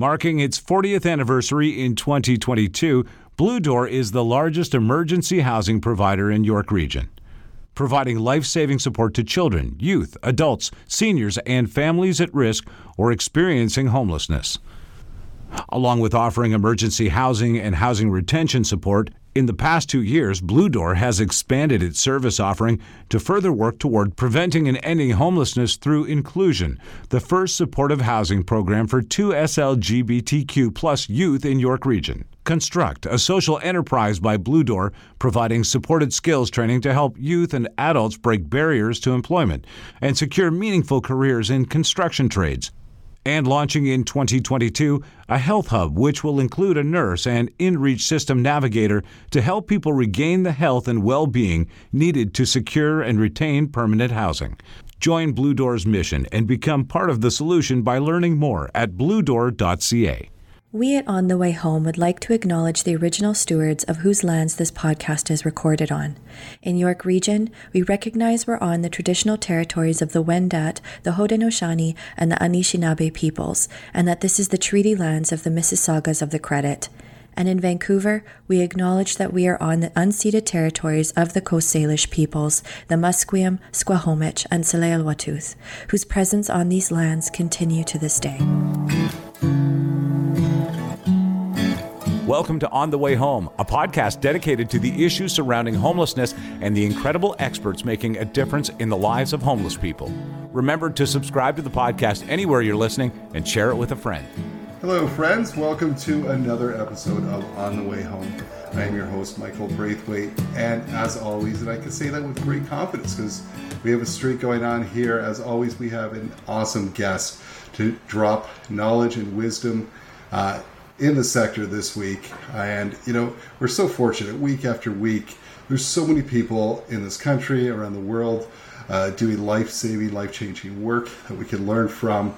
Marking its 40th anniversary in 2022, Blue Door is the largest emergency housing provider in York Region, providing life saving support to children, youth, adults, seniors, and families at risk or experiencing homelessness. Along with offering emergency housing and housing retention support, in the past two years, Blue Door has expanded its service offering to further work toward preventing and ending homelessness through Inclusion, the first supportive housing program for two SLGBTQ plus youth in York Region. Construct, a social enterprise by Blue Door, providing supported skills training to help youth and adults break barriers to employment and secure meaningful careers in construction trades and launching in 2022 a health hub which will include a nurse and InReach system navigator to help people regain the health and well-being needed to secure and retain permanent housing. Join Blue Door's mission and become part of the solution by learning more at bluedoor.ca. We at On the Way Home would like to acknowledge the original stewards of whose lands this podcast is recorded on. In York Region, we recognize we're on the traditional territories of the Wendat, the Haudenosaunee, and the Anishinaabe peoples, and that this is the treaty lands of the Mississaugas of the Credit. And in Vancouver, we acknowledge that we are on the unceded territories of the Coast Salish peoples, the Musqueam, Squamish, and Tsleil-Waututh, whose presence on these lands continue to this day. Welcome to On the Way Home, a podcast dedicated to the issues surrounding homelessness and the incredible experts making a difference in the lives of homeless people. Remember to subscribe to the podcast anywhere you're listening and share it with a friend. Hello, friends. Welcome to another episode of On the Way Home. I am your host, Michael Braithwaite, and as always, and I can say that with great confidence because we have a streak going on here. As always, we have an awesome guest to drop knowledge and wisdom uh, in the sector this week. And, you know, we're so fortunate week after week. There's so many people in this country, around the world, uh, doing life saving, life changing work that we can learn from.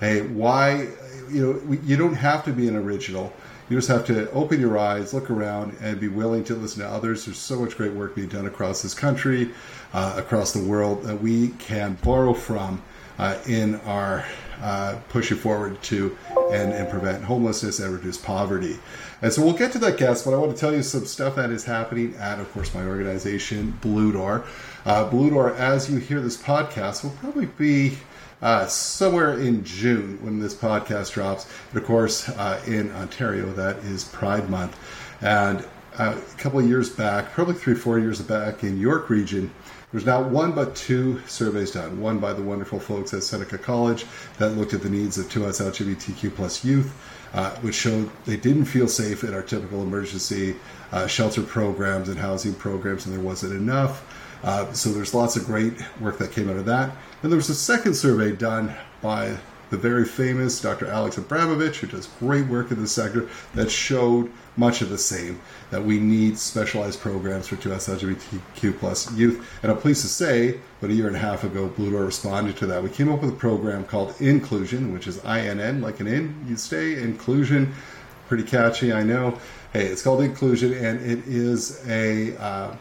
Hey, why, you know, you don't have to be an original. You just have to open your eyes, look around, and be willing to listen to others. There's so much great work being done across this country, uh, across the world that we can borrow from uh, in our uh, pushing forward to end and prevent homelessness and reduce poverty. And so we'll get to that guest, but I want to tell you some stuff that is happening at, of course, my organization, Blue Door. Uh, Blue Door, as you hear this podcast, will probably be uh, somewhere in June when this podcast drops. And of course, uh, in Ontario, that is Pride Month. And uh, a couple of years back, probably three, four years back in York region, there's now one but two surveys done. One by the wonderful folks at Seneca College that looked at the needs of 2S LGBTQ plus youth, uh, which showed they didn't feel safe in our typical emergency uh, shelter programs and housing programs, and there wasn't enough. Uh, so there's lots of great work that came out of that. And there was a second survey done by the very famous Dr. Alex Abramovich, who does great work in this sector, that showed much of the same that we need specialized programs for 2S LGBTQ plus youth. And I'm pleased to say, about a year and a half ago, Blue Door responded to that. We came up with a program called Inclusion, which is INN, like an in, you stay, inclusion. Pretty catchy, I know. Hey, it's called Inclusion, and it is a uh,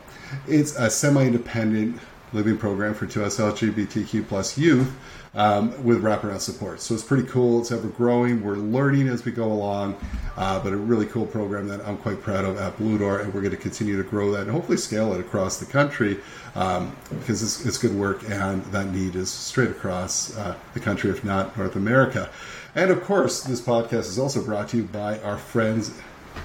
it's a semi-independent living program for 2S LGBTQ plus youth um, with wraparound support. So it's pretty cool. It's ever growing. We're learning as we go along, uh, but a really cool program that I'm quite proud of at Blue Door, and we're going to continue to grow that and hopefully scale it across the country um, because it's, it's, good work and that need is straight across uh, the country, if not North America. And of course, this podcast is also brought to you by our friends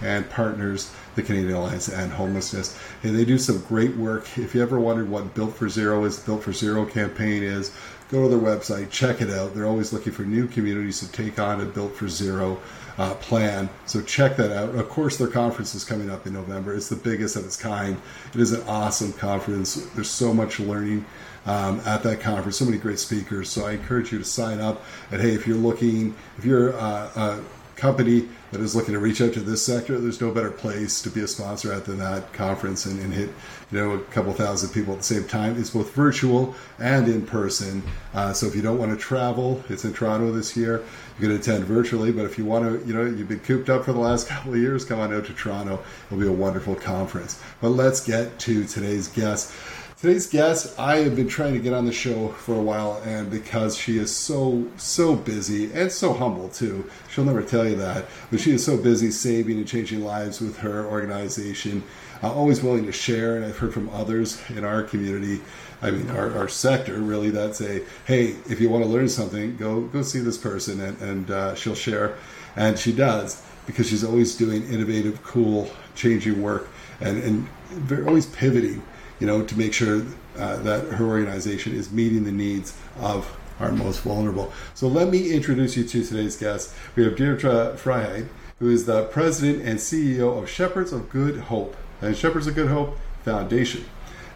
and partners, the Canadian Alliance and Homelessness. And they do some great work. If you ever wondered what Built for Zero is, Built for Zero campaign is, go to their website, check it out. They're always looking for new communities to take on a Built for Zero uh, plan. So check that out. Of course, their conference is coming up in November. It's the biggest of its kind. It is an awesome conference. There's so much learning. Um, at that conference, so many great speakers. So I encourage you to sign up. And hey, if you're looking, if you're uh, uh, company that is looking to reach out to this sector, there's no better place to be a sponsor at than that conference and, and hit you know a couple thousand people at the same time. It's both virtual and in person. Uh, so if you don't want to travel, it's in Toronto this year. You can attend virtually, but if you want to, you know, you've been cooped up for the last couple of years, come on out to Toronto. It'll be a wonderful conference. But let's get to today's guest. Today's guest, I have been trying to get on the show for a while, and because she is so, so busy and so humble too, she'll never tell you that, but she is so busy saving and changing lives with her organization, uh, always willing to share. And I've heard from others in our community, I mean, our, our sector really, that say, hey, if you want to learn something, go go see this person, and, and uh, she'll share. And she does because she's always doing innovative, cool, changing work, and, and they're always pivoting you know, to make sure uh, that her organization is meeting the needs of our most vulnerable. So let me introduce you to today's guest. We have Deirdre Freiheit, who is the president and CEO of Shepherds of Good Hope and Shepherds of Good Hope Foundation.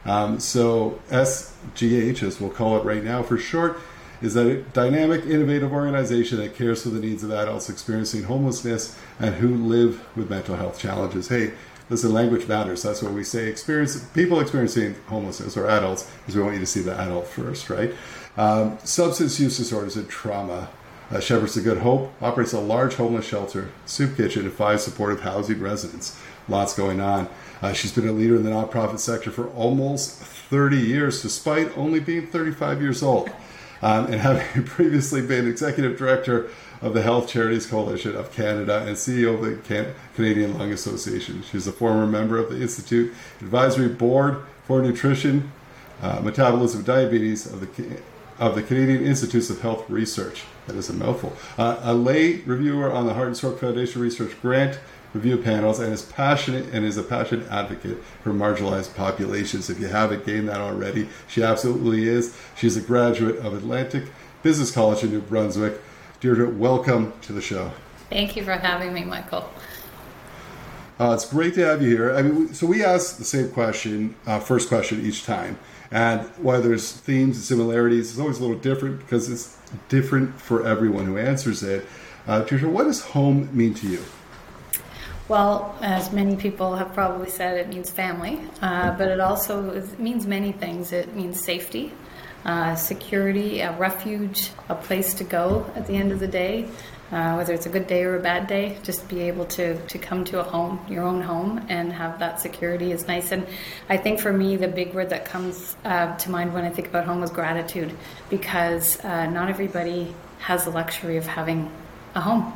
Um, so SGH, as we'll call it right now for short, is a dynamic, innovative organization that cares for the needs of adults experiencing homelessness and who live with mental health challenges. Hey, listen, language matters. That's what we say. Experience people experiencing homelessness or adults is we want you to see the adult first, right? Um, substance use disorders and trauma. Uh, Shepherds of Good Hope operates a large homeless shelter, soup kitchen, and five supportive housing residents. Lots going on. Uh, she's been a leader in the nonprofit sector for almost 30 years, despite only being 35 years old, um, and having previously been executive director of the Health Charities Coalition of Canada and CEO of the Can- Canadian Lung Association. She's a former member of the Institute Advisory Board for Nutrition, uh, Metabolism, Diabetes of the of the Canadian Institutes of Health Research. That is a mouthful. Uh, a lay reviewer on the Heart and Stroke Foundation Research Grant review panels and is passionate and is a passionate advocate for marginalized populations. If you haven't gained that already, she absolutely is. She's a graduate of Atlantic Business College in New Brunswick, Deirdre, welcome to the show. Thank you for having me, Michael. Uh, it's great to have you here. I mean, so we ask the same question, uh, first question each time, and while there's themes and similarities, it's always a little different because it's different for everyone who answers it. Uh, Deirdre, what does home mean to you? Well, as many people have probably said, it means family, uh, but it also means many things. It means safety, uh, security, a refuge, a place to go at the end of the day, uh, whether it's a good day or a bad day, just be able to, to come to a home, your own home, and have that security is nice. And I think for me, the big word that comes uh, to mind when I think about home is gratitude, because uh, not everybody has the luxury of having a home.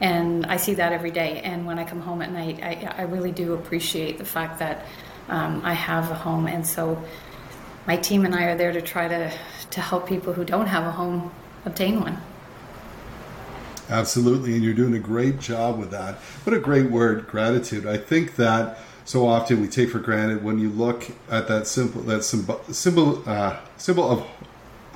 And I see that every day. And when I come home at night, I, I really do appreciate the fact that um, I have a home. And so my team and I are there to try to, to help people who don't have a home obtain one. Absolutely, and you're doing a great job with that. What a great word, gratitude. I think that so often we take for granted when you look at that simple that symbol symbol uh, symbol of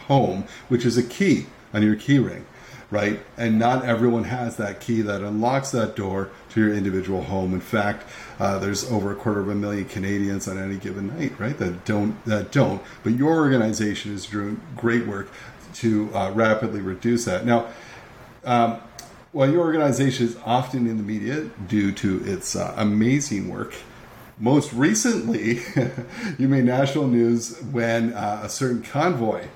home, which is a key on your key ring right? And not everyone has that key that unlocks that door to your individual home. In fact, uh, there's over a quarter of a million Canadians on any given night, right? That don't that don't. But your organization is doing great work to uh, rapidly reduce that. Now, um, while your organization is often in the media due to its uh, amazing work. Most recently, you made national news when uh, a certain convoy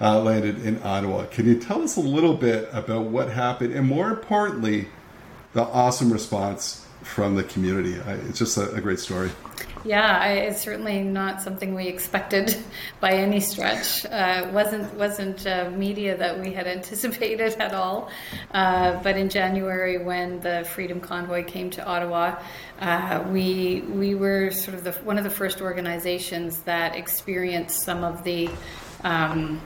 uh, landed in Ottawa. Can you tell us a little bit about what happened and, more importantly, the awesome response from the community? I, it's just a, a great story. Yeah, I, it's certainly not something we expected by any stretch. Uh, wasn't wasn't uh, media that we had anticipated at all. Uh, but in January, when the Freedom Convoy came to Ottawa, uh, we we were sort of the, one of the first organizations that experienced some of the. Um,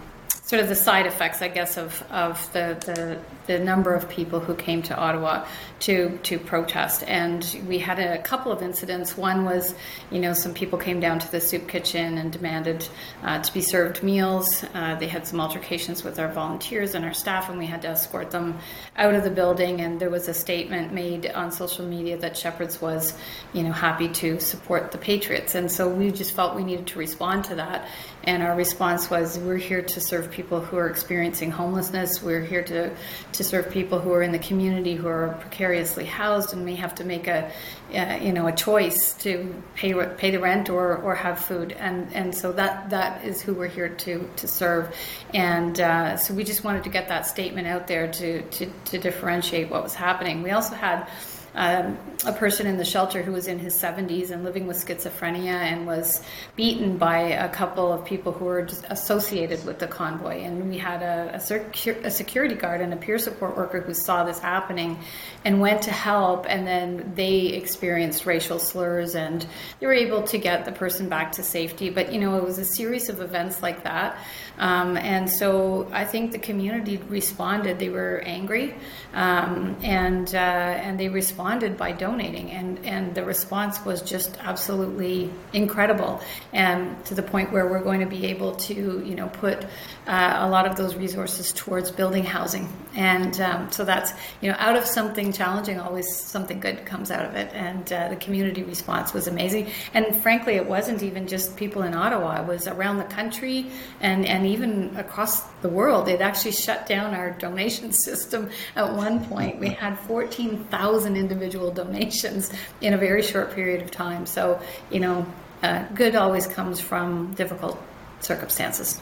sort of the side effects, I guess, of, of the, the, the number of people who came to Ottawa to to protest. And we had a couple of incidents. One was, you know, some people came down to the soup kitchen and demanded uh, to be served meals. Uh, they had some altercations with our volunteers and our staff, and we had to escort them out of the building. And there was a statement made on social media that Shepherds was, you know, happy to support the Patriots. And so we just felt we needed to respond to that. And our response was, we're here to serve people who are experiencing homelessness. We're here to to serve people who are in the community who are precariously housed and may have to make a, uh, you know, a choice to pay pay the rent or, or have food. And and so that that is who we're here to to serve. And uh, so we just wanted to get that statement out there to to, to differentiate what was happening. We also had um, a person in the shelter who was in his 70s and living with schizophrenia and was beaten by a couple of people who were associated with the convoy. And we had a, a, secu- a security guard and a peer support worker who saw this happening and went to help. And then they experienced racial slurs and they were able to get the person back to safety. But, you know, it was a series of events like that. Um, and so I think the community responded. They were angry um, and, uh, and they responded by donating. And, and the response was just absolutely incredible. And to the point where we're going to be able to, you know, put uh, a lot of those resources towards building housing. And um, so that's, you know, out of something challenging, always something good comes out of it. And uh, the community response was amazing. And frankly, it wasn't even just people in Ottawa, it was around the country and, and even across the world. It actually shut down our donation system at one point. We had 14,000 individual donations in a very short period of time. So, you know, uh, good always comes from difficult circumstances.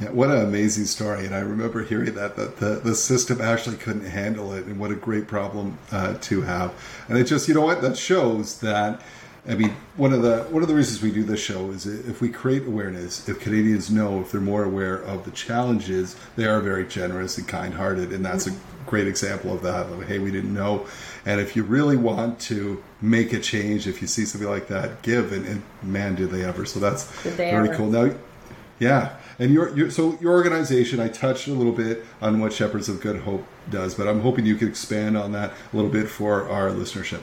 Yeah, what an amazing story. And I remember hearing that, that the, the system actually couldn't handle it, and what a great problem uh, to have. And it just, you know what, that shows that. I mean, one of the one of the reasons we do this show is if we create awareness, if Canadians know, if they're more aware of the challenges, they are very generous and kind-hearted, and that's a great example of that. Like, hey, we didn't know, and if you really want to make a change, if you see something like that, give, and, and man, did they ever! So that's very cool. Now, yeah, and your, your so your organization, I touched a little bit on what Shepherds of Good Hope does, but I'm hoping you could expand on that a little bit for our listenership.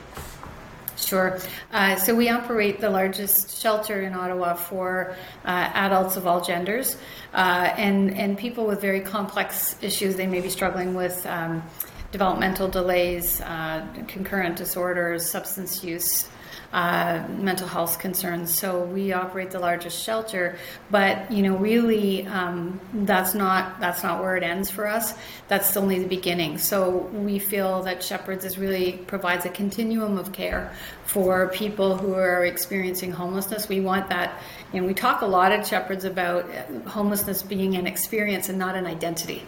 Sure. Uh, so we operate the largest shelter in Ottawa for uh, adults of all genders uh, and and people with very complex issues. They may be struggling with. Um, developmental delays, uh, concurrent disorders, substance use, uh, mental health concerns. So we operate the largest shelter, but you know, really, um, that's not that's not where it ends for us. That's only the beginning. So we feel that Shepherds is really provides a continuum of care for people who are experiencing homelessness. We want that. and we talk a lot at Shepherds about homelessness being an experience and not an identity.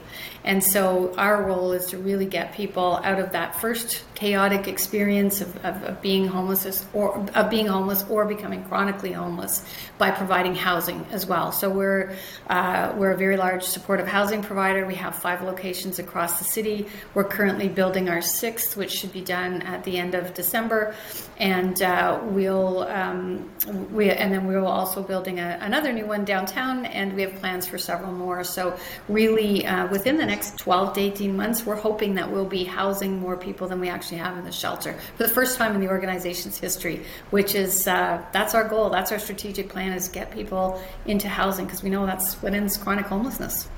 And so our role is to really get people out of that first chaotic experience of, of, of, being homeless or of being homeless or becoming chronically homeless by providing housing as well. So we're uh, we're a very large supportive housing provider. We have five locations across the city. We're currently building our sixth, which should be done at the end of December, and uh, we'll um, we and then we're also building a, another new one downtown, and we have plans for several more. So really, uh, within the next 12 to 18 months, we're hoping that we'll be housing more people than we actually have in the shelter for the first time in the organization's history, which is uh, that's our goal. That's our strategic plan is get people into housing because we know that's what ends chronic homelessness.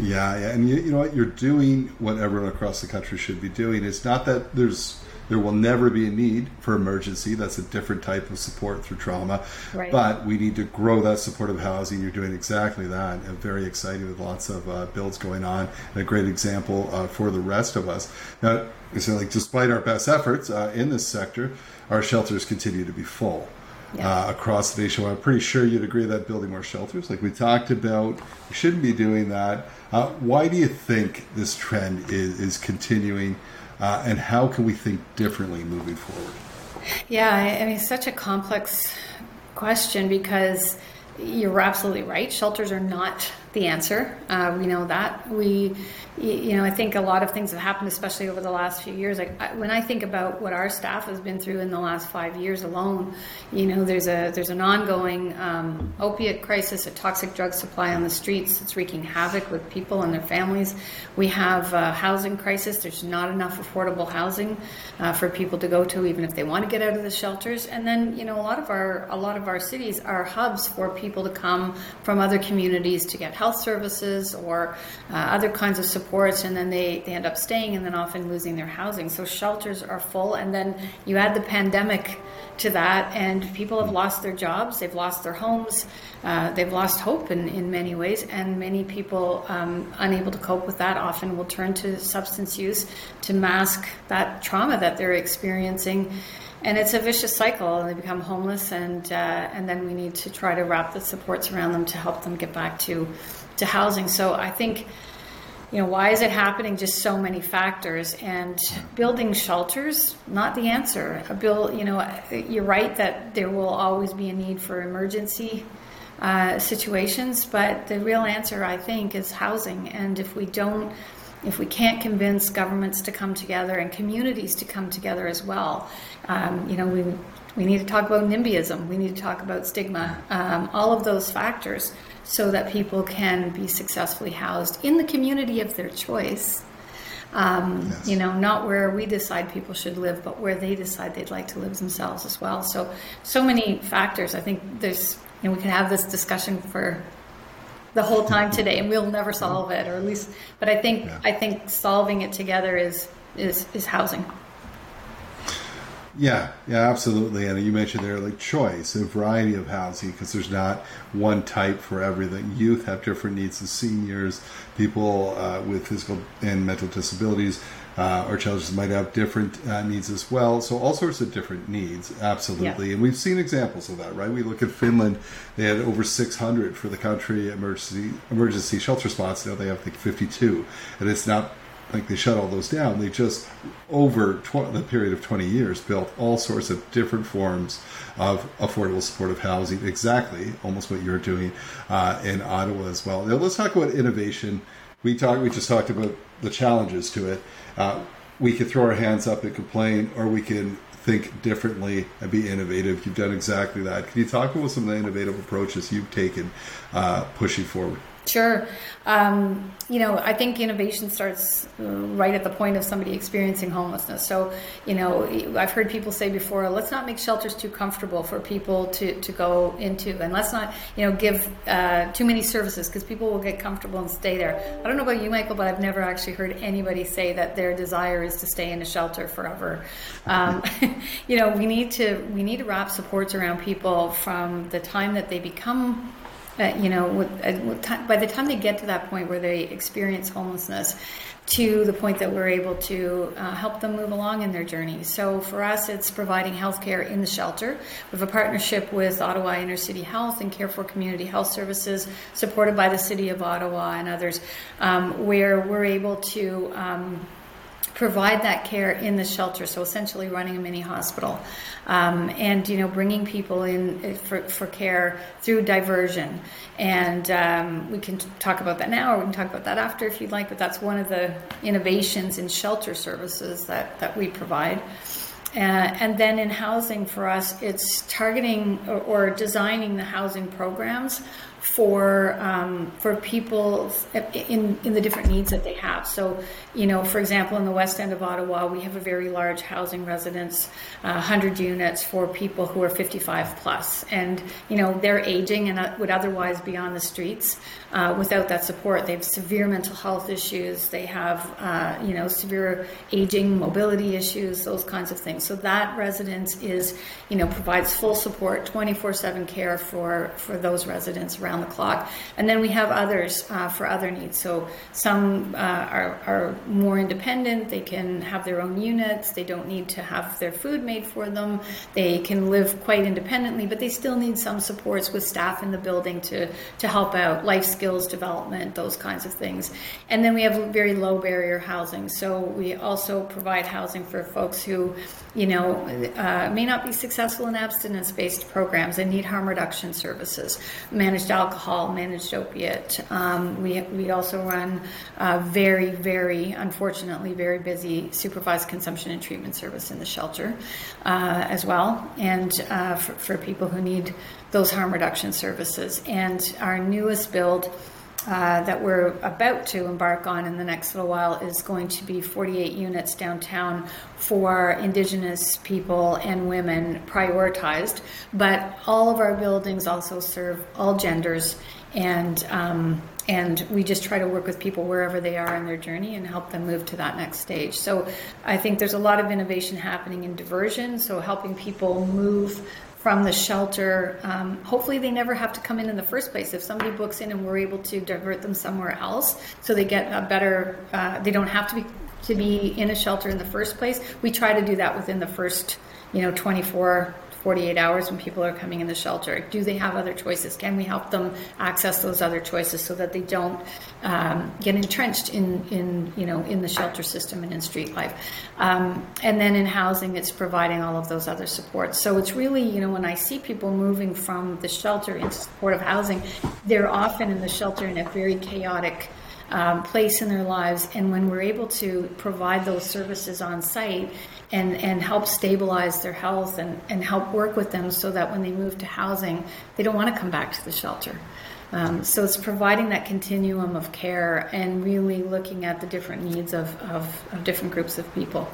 Yeah, yeah, and you, you know what? You're doing what everyone across the country should be doing. It's not that there's there will never be a need for emergency. That's a different type of support through trauma. Right. But we need to grow that supportive housing. You're doing exactly that. And very exciting with lots of uh, builds going on and a great example uh, for the rest of us. Now, so like despite our best efforts uh, in this sector, our shelters continue to be full. Yeah. Uh, across the nation. I'm pretty sure you'd agree that building more shelters, like we talked about, we shouldn't be doing that. Uh, why do you think this trend is, is continuing uh, and how can we think differently moving forward? Yeah, I mean, such a complex question because you're absolutely right. Shelters are not the answer. Uh, we know that. We, you know, I think a lot of things have happened, especially over the last few years. Like I, when I think about what our staff has been through in the last five years alone, you know, there's a there's an ongoing um, opiate crisis, a toxic drug supply on the streets that's wreaking havoc with people and their families. We have a housing crisis. There's not enough affordable housing uh, for people to go to, even if they want to get out of the shelters. And then, you know, a lot of our a lot of our cities are hubs for people to come from other communities to get health services or uh, other kinds of and then they, they end up staying and then often losing their housing. So shelters are full, and then you add the pandemic to that, and people have lost their jobs, they've lost their homes, uh, they've lost hope in, in many ways, and many people um, unable to cope with that often will turn to substance use to mask that trauma that they're experiencing and it's a vicious cycle and they become homeless and uh, and then we need to try to wrap the supports around them to help them get back to to housing so i think you know, why is it happening? Just so many factors, and building shelters not the answer. A bill, you know, you're right that there will always be a need for emergency uh, situations, but the real answer, I think, is housing. And if we don't, if we can't convince governments to come together and communities to come together as well, um, you know, we we need to talk about NIMBYism. We need to talk about stigma. Um, all of those factors so that people can be successfully housed in the community of their choice. Um, yes. You know, not where we decide people should live, but where they decide they'd like to live themselves as well. So, so many factors. I think there's, you know, we can have this discussion for the whole time today, and we'll never solve it, or at least. But I think, yeah. I think solving it together is is is housing. Yeah, yeah, absolutely. And you mentioned there like choice, a variety of housing, because there's not one type for everything. Youth have different needs than seniors. People uh, with physical and mental disabilities uh, or challenges might have different uh, needs as well. So all sorts of different needs, absolutely. Yeah. And we've seen examples of that, right? We look at Finland; they had over 600 for the country emergency emergency shelter spots. Now they have like 52, and it's not like they shut all those down. They just over tw- the period of 20 years built all sorts of different forms of affordable supportive housing. Exactly, almost what you're doing uh, in Ottawa as well. Now let's talk about innovation. We talked. We just talked about the challenges to it. Uh, we can throw our hands up and complain, or we can think differently and be innovative. You've done exactly that. Can you talk about some of the innovative approaches you've taken uh, pushing forward? Sure. Um, you know, I think innovation starts uh, right at the point of somebody experiencing homelessness. So, you know, I've heard people say before, let's not make shelters too comfortable for people to, to go into, and let's not, you know, give uh, too many services because people will get comfortable and stay there. I don't know about you, Michael, but I've never actually heard anybody say that their desire is to stay in a shelter forever. Um, you know, we need to we need to wrap supports around people from the time that they become uh, you know, uh, by the time they get to that point where they experience homelessness, to the point that we're able to uh, help them move along in their journey. So for us, it's providing healthcare in the shelter. We have a partnership with Ottawa Inner City Health and Carefor Community Health Services, supported by the City of Ottawa and others, um, where we're able to. Um, provide that care in the shelter. So essentially, running a mini hospital, um, and you know, bringing people in uh, for, for care through diversion. And um, we can talk about that now, or we can talk about that after if you'd like. But that's one of the innovations in shelter services that that we provide. Uh, and then in housing for us, it's targeting or, or designing the housing programs for um, for people in in the different needs that they have. So, you know, for example, in the west end of Ottawa, we have a very large housing residence, uh, 100 units for people who are 55 plus, and you know they're aging and would otherwise be on the streets uh, without that support. They have severe mental health issues. They have uh, you know severe aging, mobility issues, those kinds of things. So that residence is you know provides full support, 24/7 care for for those residents around the clock. And then we have others uh, for other needs. So some uh, are, are more independent. They can have their own units. They don't need to have their food made for them. They can live quite independently, but they still need some supports with staff in the building to, to help out life skills development, those kinds of things. And then we have very low barrier housing. So we also provide housing for folks who, you know, uh, may not be successful in abstinence based programs and need harm reduction services, managed alcohol, managed opiate. Um, we, we also run a very, very, unfortunately, very busy supervised consumption and treatment service in the shelter uh, as well, and uh, for, for people who need those harm reduction services. And our newest build uh, that we're about to embark on in the next little while is going to be 48 units downtown for Indigenous people and women prioritized. But all of our buildings also serve all genders, and um, and we just try to work with people wherever they are in their journey and help them move to that next stage. So I think there's a lot of innovation happening in diversion, so helping people move from the shelter. Um, hopefully, they never have to come in in the first place. If somebody books in and we're able to divert them somewhere else, so they get a better, uh, they don't have to be to be in a shelter in the first place. We try to do that within the first, you know, 24 48 hours when people are coming in the shelter? Do they have other choices? Can we help them access those other choices so that they don't um, get entrenched in, in, you know, in the shelter system and in street life? Um, and then in housing, it's providing all of those other supports. So it's really, you know, when I see people moving from the shelter into supportive housing, they're often in the shelter in a very chaotic um, place in their lives. And when we're able to provide those services on site, and, and help stabilize their health and, and help work with them so that when they move to housing, they don't want to come back to the shelter. Um, so it's providing that continuum of care and really looking at the different needs of, of, of different groups of people.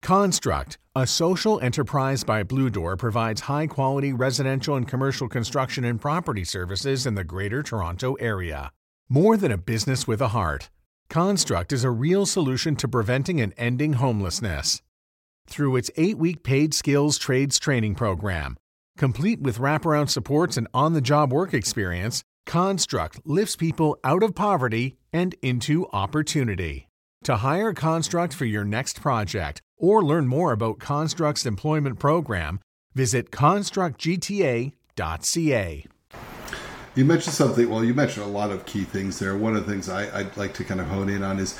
Construct, a social enterprise by Blue Door, provides high quality residential and commercial construction and property services in the Greater Toronto Area. More than a business with a heart. Construct is a real solution to preventing and ending homelessness. Through its eight week paid skills trades training program, complete with wraparound supports and on the job work experience, Construct lifts people out of poverty and into opportunity. To hire Construct for your next project or learn more about Construct's employment program, visit constructgta.ca. You mentioned something. Well, you mentioned a lot of key things there. One of the things I, would like to kind of hone in on is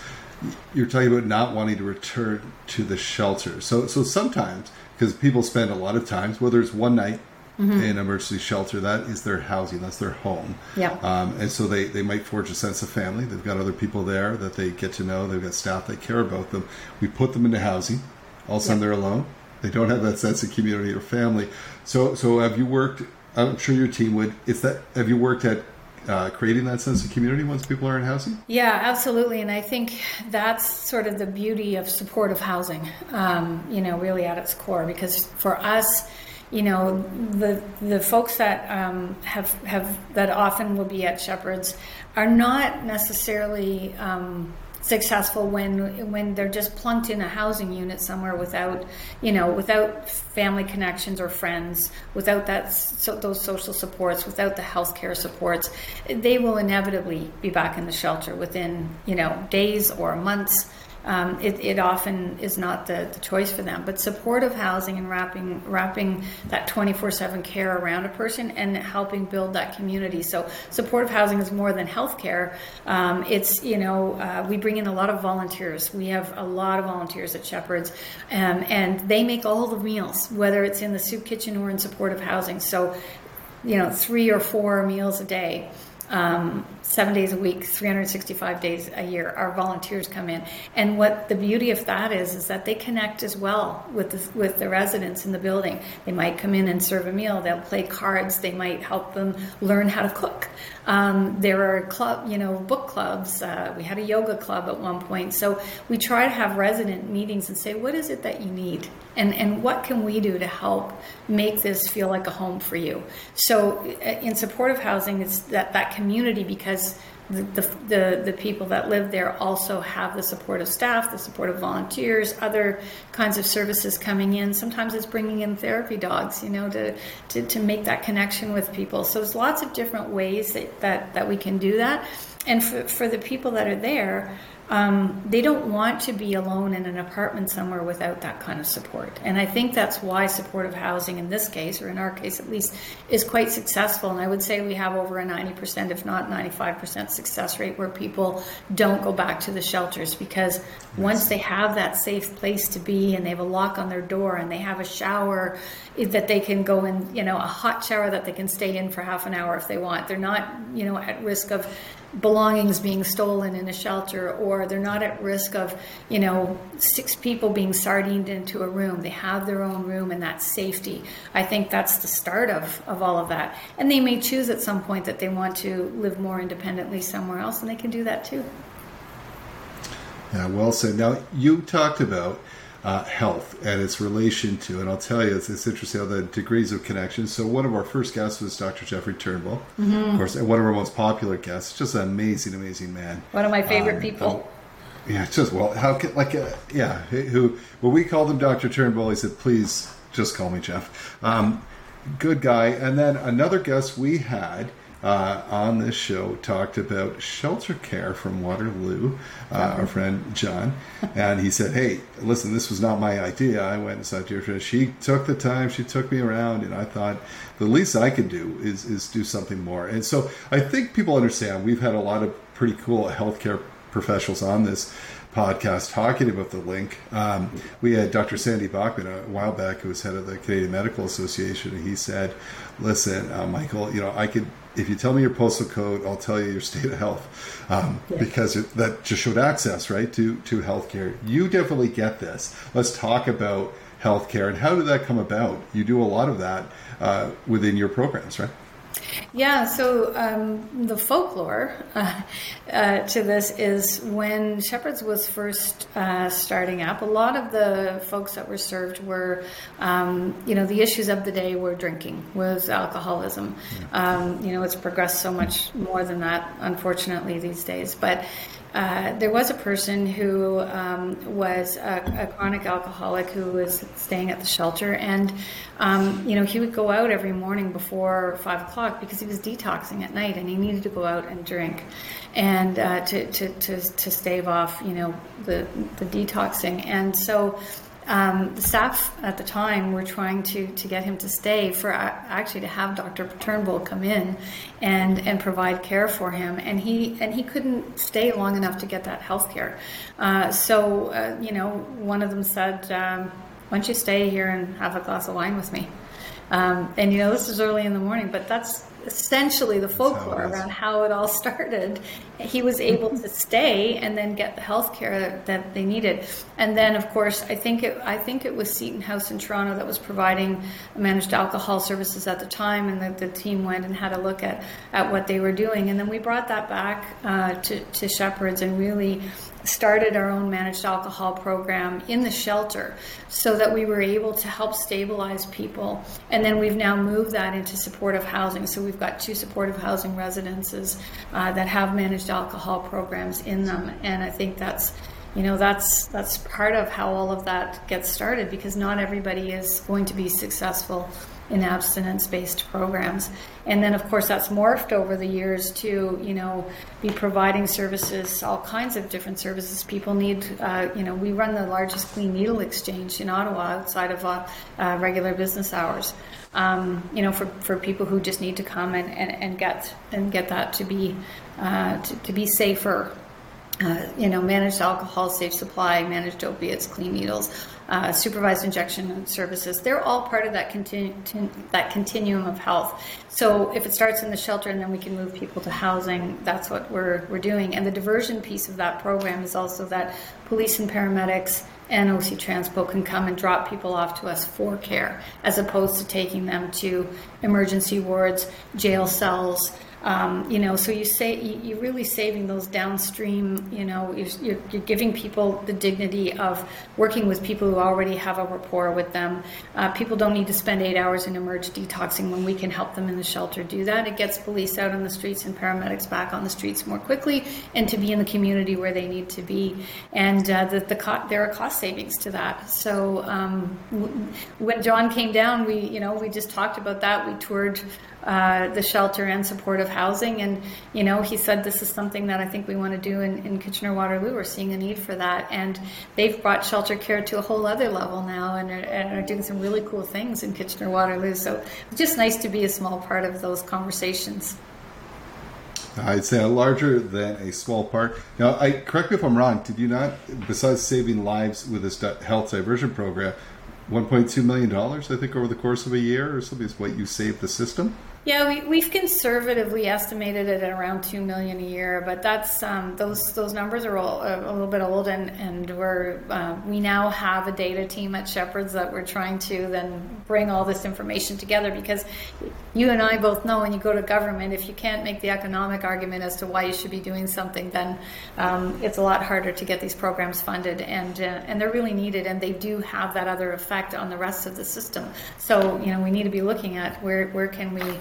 you're talking about not wanting to return to the shelter. So, so sometimes because people spend a lot of times, whether it's one night mm-hmm. in emergency shelter, that is their housing, that's their home. Yeah. Um, and so they they might forge a sense of family. They've got other people there that they get to know. They've got staff that care about them. We put them into housing. All of a sudden, they're alone. They don't have that sense of community or family. So, so have you worked I'm sure your team would. It's that. Have you worked at uh, creating that sense of community once people are in housing? Yeah, absolutely. And I think that's sort of the beauty of supportive housing. Um, you know, really at its core, because for us. You know the the folks that um, have have that often will be at Shepherds are not necessarily um, successful when when they're just plunked in a housing unit somewhere without you know without family connections or friends without that so, those social supports without the health care supports they will inevitably be back in the shelter within you know days or months um, it, it, often is not the, the, choice for them. But supportive housing and wrapping wrapping that 24/7 care around a person and helping build that community. So supportive housing is more than healthcare. Um, it's you know uh, we bring in a lot of volunteers. We have a lot of volunteers at Shepherds, um, and they make all the meals, whether it's in the soup kitchen or in supportive housing. So you know three or four meals a day um, seven days a week, 365 days a year. Our volunteers come in, and what the beauty of that is is that they connect as well with the, with the residents in the building. They might come in and serve a meal. They'll play cards. They might help them learn how to cook. Um, there are club, you know, book clubs. Uh, we had a yoga club at one point. So we try to have resident meetings and say, what is it that you need, and and what can we do to help make this feel like a home for you? So uh, in supportive housing, it's that that community because the, the, the, people that live there also have the support of staff, the support of volunteers, other kinds of services coming in. Sometimes it's bringing in therapy dogs, you know, to, to, to make that connection with people. So there's lots of different ways that, that, that we can do that. And for, for the people that are there, um, they don't want to be alone in an apartment somewhere without that kind of support. And I think that's why supportive housing in this case, or in our case at least, is quite successful. And I would say we have over a 90%, if not 95% success rate where people don't go back to the shelters because yes. once they have that safe place to be and they have a lock on their door and they have a shower that they can go in, you know, a hot shower that they can stay in for half an hour if they want. They're not, you know, at risk of belongings being stolen in a shelter or they're not at risk of you know six people being sardined into a room. They have their own room and that safety. I think that's the start of, of all of that. And they may choose at some point that they want to live more independently somewhere else and they can do that too. Yeah well said. Now you talked about uh, health and its relation to, and I'll tell you, it's, it's interesting how the degrees of connection. So one of our first guests was Dr. Jeffrey Turnbull, mm-hmm. of course, and one of our most popular guests. Just an amazing, amazing man. One of my favorite um, people. Oh, yeah, just well, how can like uh, yeah, who when we called him Dr. Turnbull, he said, "Please, just call me Jeff." Um, good guy. And then another guest we had uh, on this show talked about shelter care from Waterloo, uh, our friend John, and he said, "Hey, listen, this was not my idea. I went and saw her. She took the time. She took me around, and I thought the least I could do is is do something more." And so I think people understand. We've had a lot of pretty cool healthcare professionals on this podcast talking about the link. Um, we had Dr. Sandy Buchman a while back, who was head of the Canadian Medical Association, and he said, "Listen, uh, Michael, you know, I could." If you tell me your postal code, I'll tell you your state of health, um, yeah. because it, that just showed access, right, to to healthcare. You definitely get this. Let's talk about healthcare and how did that come about? You do a lot of that uh, within your programs, right? Yeah, so um, the folklore uh, uh, to this is when Shepherd's was first uh, starting up, a lot of the folks that were served were, um, you know, the issues of the day were drinking, was alcoholism. Um, you know, it's progressed so much more than that, unfortunately, these days. But uh, there was a person who um, was a, a, chronic alcoholic who was staying at the shelter, and um, you know he would go out every morning before five o'clock because he was detoxing at night, and he needed to go out and drink, and uh, to, to, to to stave off you know the the detoxing, and so um, the staff at the time were trying to, to get him to stay for actually to have Dr. Turnbull come in and, and provide care for him. And he, and he couldn't stay long enough to get that health care. Uh, so, uh, you know, one of them said, um, why don't you stay here and have a glass of wine with me? Um, and you know, this is early in the morning, but that's essentially the folklore around how it all started. He was able to stay and then get the health care that they needed. And then, of course, I think it, I think it was Seaton House in Toronto that was providing managed alcohol services at the time, and the, the team went and had a look at, at what they were doing. And then we brought that back uh, to, to Shepherd's and really started our own managed alcohol program in the shelter so that we were able to help stabilize people. And then we've now moved that into supportive housing. So we've got two supportive housing residences uh, that have managed alcohol programs in them. And I think that's you know that's that's part of how all of that gets started because not everybody is going to be successful in abstinence based programs. And then, of course, that's morphed over the years to, you know, be providing services, all kinds of different services. People need, uh, you know, we run the largest clean needle exchange in Ottawa outside of uh, uh, regular business hours. Um, you know, for, for people who just need to come and, and, and get and get that to be uh, to, to be safer uh, you know, managed alcohol, safe supply, managed opiates, clean needles, uh, supervised injection services. They're all part of that, continu- that continuum of health. So if it starts in the shelter and then we can move people to housing, that's what we're, we're doing. And the diversion piece of that program is also that police and paramedics and OC Transpo can come and drop people off to us for care, as opposed to taking them to emergency wards, jail cells, um, you know, so you say you're really saving those downstream. You know, you're, you're, giving people the dignity of working with people who already have a rapport with them. Uh, people don't need to spend eight hours in emerge detoxing when we can help them in the shelter do that. It gets police out on the streets and paramedics back on the streets more quickly, and to be in the community where they need to be. And uh, the, the co- there are cost savings to that. So um, w- when John came down, we you know we just talked about that. We toured uh, the shelter and supportive housing. And, you know, he said this is something that I think we want to do in, in Kitchener Waterloo. We're seeing a need for that. And they've brought shelter care to a whole other level now and are, and are doing some really cool things in Kitchener Waterloo. So it's just nice to be a small part of those conversations. I'd say a larger than a small part. Now, I correct me if I'm wrong. Did you not, besides saving lives with this health diversion program, 1.2 million dollars? I think over the course of a year or something is what you saved the system. Yeah, we, we've conservatively estimated it at around two million a year, but that's um, those those numbers are all, a, a little bit old, and and we're uh, we now have a data team at Shepherd's that we're trying to then bring all this information together because you and I both know when you go to government, if you can't make the economic argument as to why you should be doing something, then um, it's a lot harder to get these programs funded, and uh, and they're really needed, and they do have that other effect on the rest of the system. So you know we need to be looking at where where can we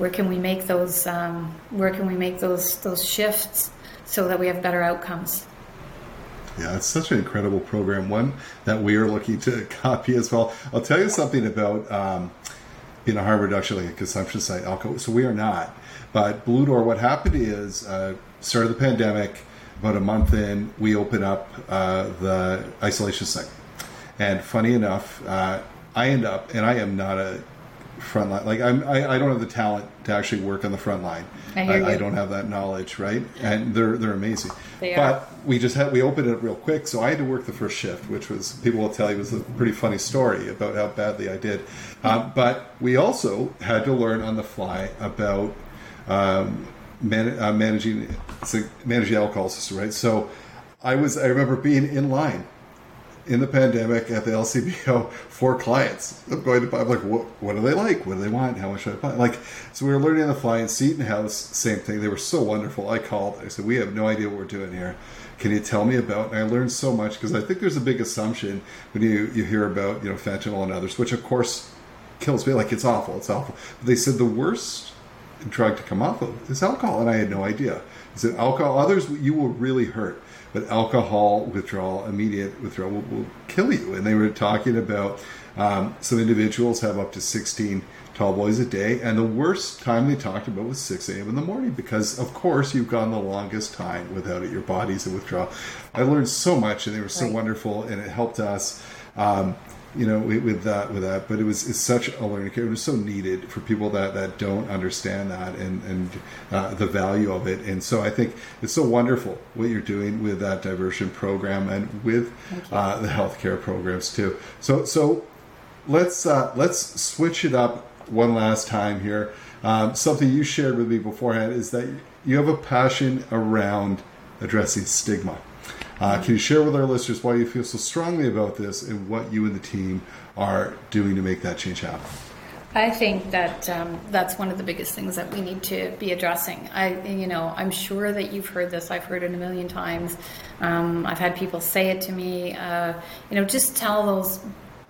where can we make those um, where can we make those those shifts so that we have better outcomes yeah it's such an incredible program one that we are looking to copy as well i'll tell you something about um, being a harm reduction, like a consumption site, alcohol. So we are not. But Blue Door, what happened is, uh, of the pandemic. About a month in, we open up uh, the isolation site. And funny enough, uh, I end up, and I am not a frontline. Like I'm, I, I don't have the talent to actually work on the front line. I I, you. don't have that knowledge, right? And they're they're amazing. They but we just had we opened it real quick, so I had to work the first shift, which was people will tell you was a pretty funny story about how badly I did. Um, but we also had to learn on the fly about um, man, uh, managing managing the alcohol system, right? So I was I remember being in line in the pandemic at the LCBO for clients. I'm going to buy. I'm like, what, what do they like? What do they want? How much should I buy? Like, so we were learning on the fly. And Seaton House, same thing. They were so wonderful. I called. I said, we have no idea what we're doing here. Can you tell me about? And I learned so much because I think there's a big assumption when you you hear about you know fentanyl and others, which of course kills me. Like it's awful. It's awful. But they said the worst drug to come off of is alcohol, and I had no idea. He said alcohol. Others you will really hurt, but alcohol withdrawal, immediate withdrawal, will, will kill you. And they were talking about um, some individuals have up to 16 tall boys a day, and the worst time they talked about was 6 a.m. in the morning because, of course, you've gone the longest time without it. Your body's in withdrawal. I learned so much, and they were so Right. wonderful, and it helped us. Um, you know, with, with that, with that, but it was it's such a learning curve. It was so needed for people that, that don't understand that and and uh, the value of it. And so I think it's so wonderful what you're doing with that diversion program and with uh, the healthcare programs too. So so let's uh, let's switch it up one last time here. Um, something you shared with me beforehand is that you have a passion around addressing stigma. Uh, can you share with our listeners why you feel so strongly about this and what you and the team are doing to make that change happen? I think that um, that's one of the biggest things that we need to be addressing. I, you know, I'm sure that you've heard this. I've heard it a million times. Um, I've had people say it to me. Uh, you know, just tell those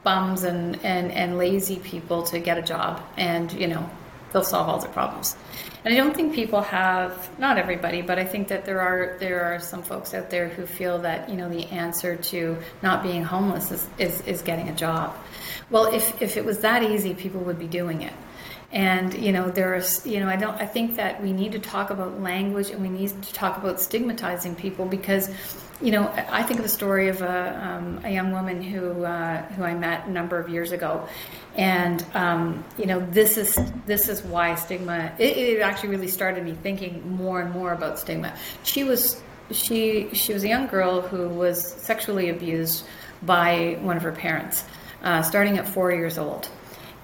bums and, and, and lazy people to get a job, and you know, they'll solve all their problems. And I don't think people have, not everybody, but I think that there are there are some folks out there who feel that you know the answer to not being homeless is is, is getting a job. Well, if if it was that easy, people would be doing it. And you know, there's you know, I don't. I think that we need to talk about language and we need to talk about stigmatizing people because, you know, I think of the story of a, um, a young woman who uh, who I met a number of years ago, and um, you know, this is this is why stigma. It, it actually really started me thinking more and more about stigma. She was she she was a young girl who was sexually abused by one of her parents, uh, starting at four years old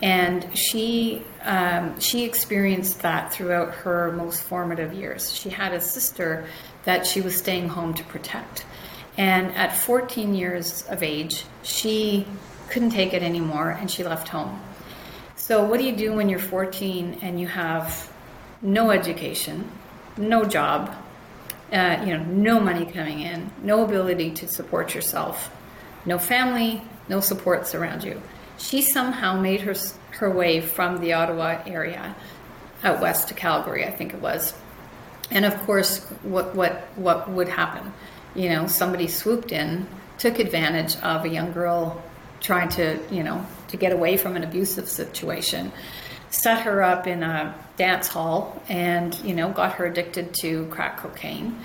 and she um, she experienced that throughout her most formative years. She had a sister that she was staying home to protect, and at 14 years of age, she couldn't take it anymore, and she left home. So, what do you do when you're 14 and you have no education, no job, uh, you know, no money coming in, no ability to support yourself, no family, no supports around you? She somehow made her her way from the Ottawa area out west to Calgary, I think it was. And of course, what what what would happen? You know, somebody swooped in, took advantage of a young girl trying to, you know, to get away from an abusive situation, set her up in a dance hall, and you know, got her addicted to crack cocaine.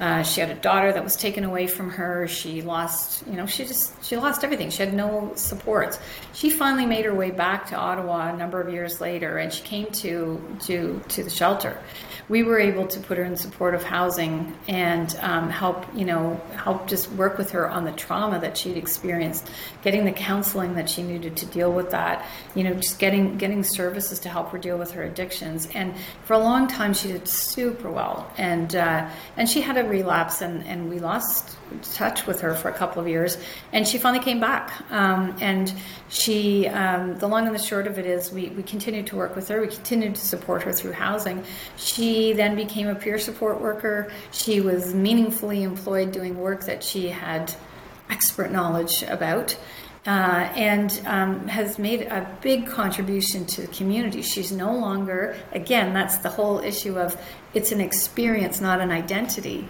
Uh, she had a daughter that was taken away from her. She lost, you know, she just she lost everything. She had no supports. She finally made her way back to Ottawa a number of years later, and she came to to to the shelter. We were able to put her in supportive housing and um, help, you know, help just work with her on the trauma that she'd experienced, getting the counseling that she needed to deal with that. You know, just getting getting services to help her deal with her addictions. And for a long time, she did super well. And uh, and she had a relapse, and and we lost touch with her for a couple of years. And she finally came back. Um, and she, um, the long and the short of it is, we we continued to work with her. We continued to support her through housing. She then became a peer support worker. She was meaningfully employed doing work that she had expert knowledge about. Uh, and um, has made a big contribution to the community. She's no longer, again, that's the whole issue of it's an experience, not an identity.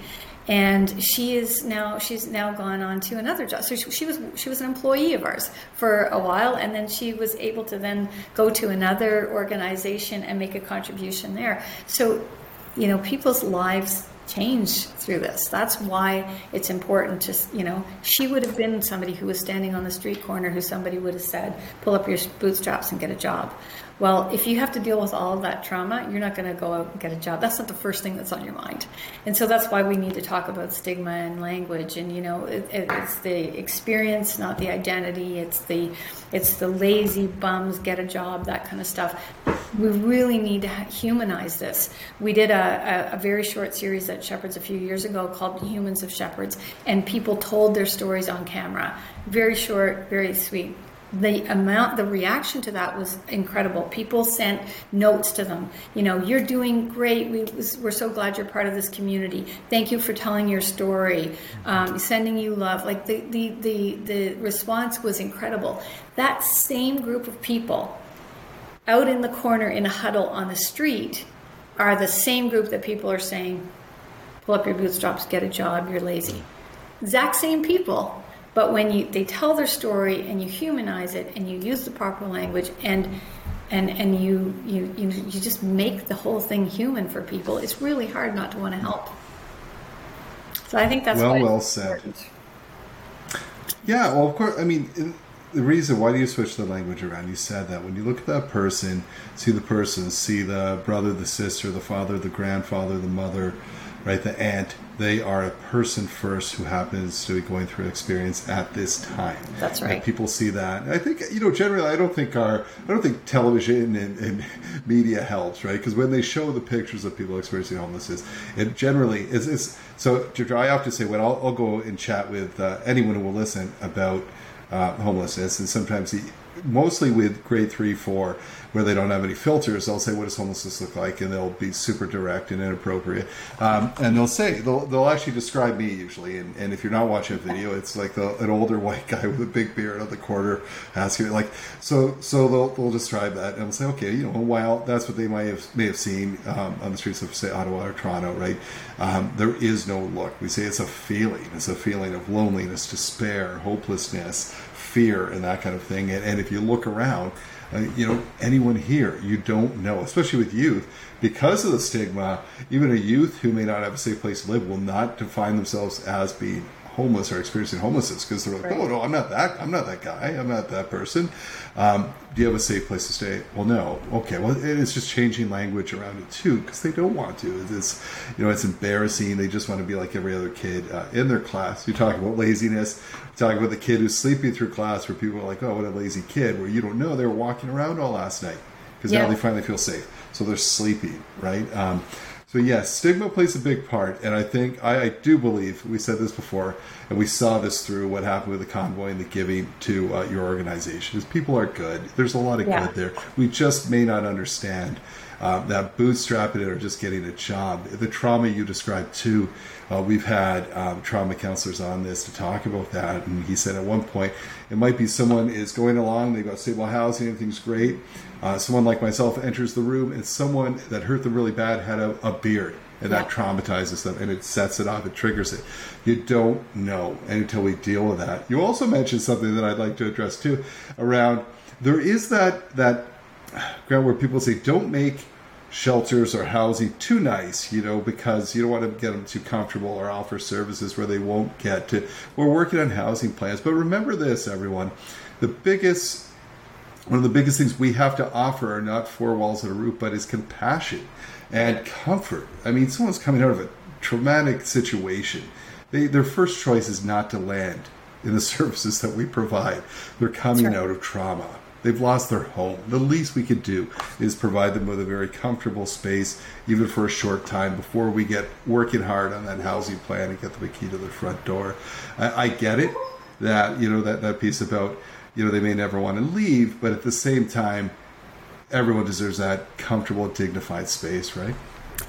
and she is now she's now gone on to another job. So she, she, was she was an employee of ours for a while, and then she was able to then go to another organization and make a contribution there. So, you know, people's lives change through this. That's why it's important to, you know, she would have been somebody who was standing on the street corner who somebody would have said, pull up your bootstraps and get a job. Well, if you have to deal with all of that trauma, you're not going to go out and get a job. That's not the first thing that's on your mind. And so that's why we need to talk about stigma and language. And you know, it, it's the experience, not the identity. It's the it's the lazy bums get a job, that kind of stuff. We really need to humanize this. We did a, a, a very short series at Shepherds a few years ago called Humans of Shepherds, and people told their stories on camera. Very short, very sweet the amount the reaction to that was incredible. People sent notes to them. You know you're doing great. We, we're so glad you're part of this community. Thank you for telling your story um, sending you love. Like the, the the the response was incredible. That same group of people out in the corner in a huddle on the street are the same group that people are saying pull up your bootstraps get a job you're lazy. Exact same people but when you they tell their story and you humanize it and you use the proper language and and and you you you, you just make the whole thing human for people, it's really hard not to want to help. So I think that's well well said. Yeah, well, of course. I mean, the reason why do you switch the language around? You said that when you look at that person, see the person, see the brother, the sister, the father, the grandfather, the mother, right, the aunt they are a person first who happens to be going through an experience at this time. That's right. And people see that. I think you know generally. I don't think our I don't think television and, and media helps, right? Because when they show the pictures of people experiencing homelessness, it generally is. is so I to say, when I'll, I'll go and chat with uh, anyone who will listen about uh, homelessness, and sometimes he, mostly with grade three, four, where they don't have any filters, they'll say, "What does homelessness look like?" and they'll be super direct and inappropriate. Um, and they'll say they'll, they'll actually describe me usually. And, and if you're not watching a video, it's like the, an older white guy with a big beard on the corner asking like so. So they'll, they'll describe that and I'll say, okay, you know, while that's what they might have may have seen um, on the streets of say Ottawa or Toronto, right? Um, there is no look. We say it's a feeling. It's a feeling of loneliness, despair, hopelessness, fear, and that kind of thing. And, and if you look around uh, you know, anyone here, you don't know, especially with youth, because of the stigma, even a youth who may not have a safe place to live will not define themselves as being homeless or experiencing homelessness because they're like, right. oh no, I'm not that, I'm not that guy, I'm not that person. Um, do you have a safe place to stay? Well, no. Okay. Well, it's just changing language around it too because they don't want to. It's you know it's embarrassing. They just want to be like every other kid uh, in their class. You talk about laziness. You talk about the kid who's sleeping through class where people are like, oh, what a lazy kid. Where you don't know they were walking around all last night because yeah. now they finally feel safe. So they're sleeping, right? Um, so yes, stigma plays a big part, and I think I, I, do believe we said this before, and we saw this through what happened with the convoy and the giving to uh, your organization. Is people are good. There's a lot of yeah. good there. We just may not understand uh, that bootstrapping it or just getting a job. The trauma you described too. Uh, we've had um, trauma counselors on this to talk about that, and he said at one point it might be someone is going along, they've got stable housing, everything's great. Uh, someone like myself enters the room and someone that hurt them really bad had a, a beard. And that traumatizes them and it sets it off it triggers it. You don't know until we deal with that. You also mentioned something that i'd like to address too around there is that that ground where people say don't make shelters or housing too nice you know because you don't want to get them too comfortable or offer services where they won't get to we're working on housing plans but remember this everyone the biggest one of the biggest things we have to offer are not four walls and a roof, but is compassion and comfort. I mean, someone's coming out of a traumatic situation. They, their first choice is not to land in the services that we provide. They're coming out of trauma. They've lost their home. The least we could do is provide them with a very comfortable space, even for a short time, before we get working hard on that housing plan and get them a key to the front door. I, I get it that you know that that piece about you know they may never want to leave, but at the same time, everyone deserves that comfortable, dignified space, right?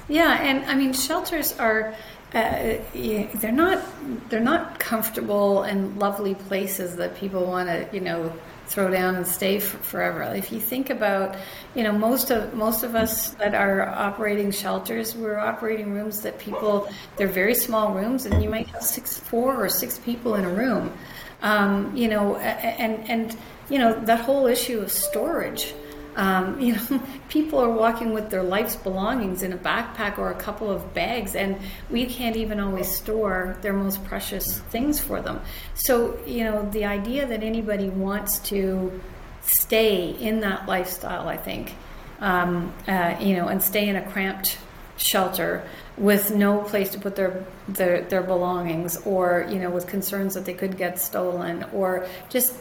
Yeah, and I mean shelters are uh, they're not they're not comfortable and lovely places that people want to you know throw down and stay for forever. If you think about, you know, most of most of us that are operating shelters, we're operating rooms that people they're very small rooms, and you might have six, four or six people in a room. Um, you know, and and you know that whole issue of storage. Um, you know, people are walking with their life's belongings in a backpack or a couple of bags, and we can't even always store their most precious things for them. So, you know, the idea that anybody wants to stay in that lifestyle, I think, um, uh, you know, and stay in a cramped shelter with no place to put their, their their belongings or you know with concerns that they could get stolen or just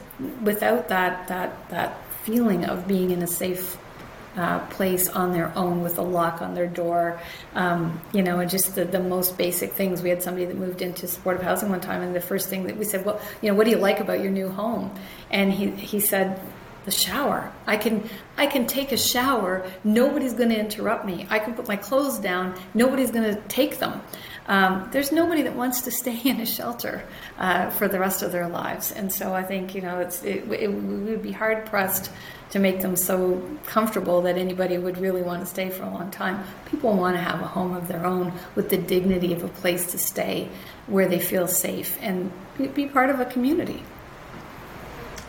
without that that that feeling of being in a safe uh, place on their own with a lock on their door, um, you know, and just the, the most basic things. We had somebody that moved into supportive housing one time, and the first thing that we said, well, you know, what do you like about your new home? And he, he said, the shower. I can I can take a shower. Nobody's going to interrupt me. I can put my clothes down. Nobody's going to take them. Um, there's nobody that wants to stay in a shelter uh, for the rest of their lives, and so I think you know it, it would be hard pressed to make them so comfortable that anybody would really want to stay for a long time. People want to have a home of their own with the dignity of a place to stay where they feel safe and be part of a community.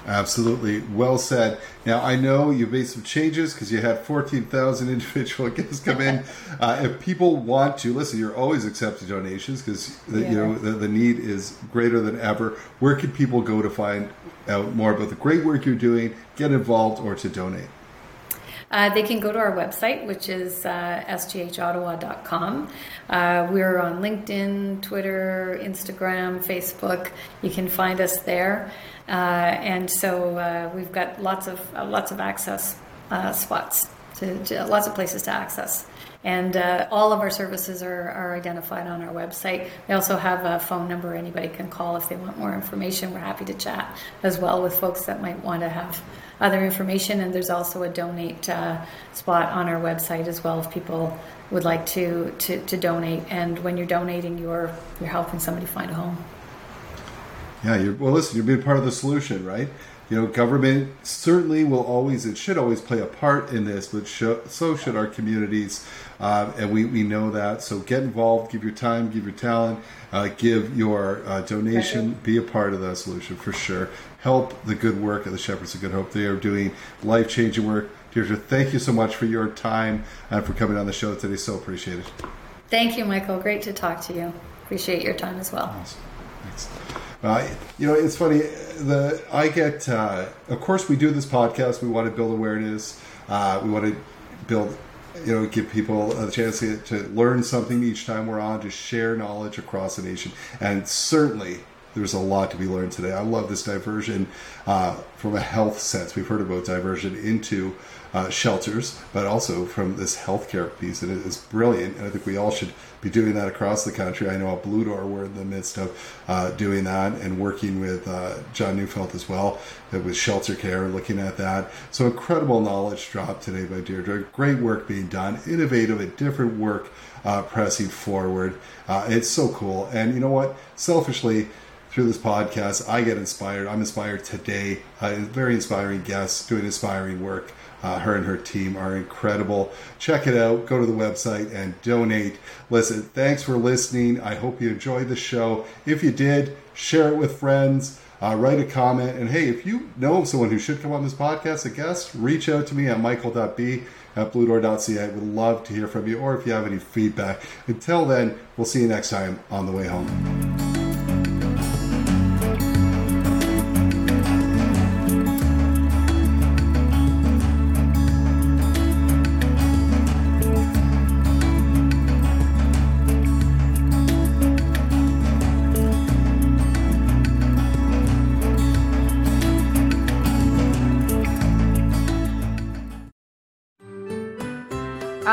Absolutely. Well said. Now, I know you've made some changes because you had 14,000 individual guests come in. Uh, if people want to, listen, you're always accepting donations because yeah. you know the, the, need is greater than ever. Where can people go to find out more about the great work you're doing, get involved, or to donate? Uh, they can go to our website, which is uh, sghottawa.com. Uh, we're on LinkedIn, Twitter, Instagram, Facebook. You can find us there. Uh, and so uh, we've got lots of uh, lots of access spots to, to, lots of places to access. And uh, all of our services are, are, identified on our website. We also have a phone number anybody can call if they want more information. We're happy to chat as well with folks that might want to have other information. And there's also a donate uh, spot on our website as well if people would like to, to, to donate. And when you're donating, you're, you're helping somebody find a home. Yeah, you're, well, listen, you're being part of the solution, right? You know, government certainly will always, it should always play a part in this, but so should our communities. Uh, and we, we know that. So get involved, give your time, give your talent, uh, give your uh, donation, be a part of that solution for sure. Help the good work of the Shepherds of Good Hope. They are doing life changing work. Deirdre, thank you so much for your time and for coming on the show today. So appreciate it. Thank you, Michael. Great to talk to you. Appreciate your time as well. Awesome. Thanks. Uh, you know, it's funny. The I get, uh, of course, we do this podcast. We want to build awareness. Uh, we want to build, you know, give people a chance to, to learn something each time we're on, to share knowledge across the nation, and certainly there's a lot to be learned today. I love this diversion uh, from a health sense. We've heard about diversion into uh, shelters, but also from this healthcare piece. And it is brilliant. And I think we all should be doing that across the country. I know at Blue Door, we're in the midst of uh, doing that and working with uh, John Neufeld as well uh, with shelter care, looking at that. So incredible knowledge drop today by Deirdre. Great work being done, innovative and different work uh, pressing forward. It's so cool. And you know what? Selfishly, through this podcast, I get inspired. I'm inspired today. Uh, very inspiring guests doing inspiring work. Uh, her and her team are incredible. Check it out. Go to the website and donate. Listen, thanks for listening. I hope you enjoyed the show. If you did, share it with friends. Uh, write a comment. And hey, if you know someone who should come on this podcast, a guest, reach out to me at michael.b at bluedoor.ca. I would love to hear from you or if you have any feedback. Until then, we'll see you next time on the way home.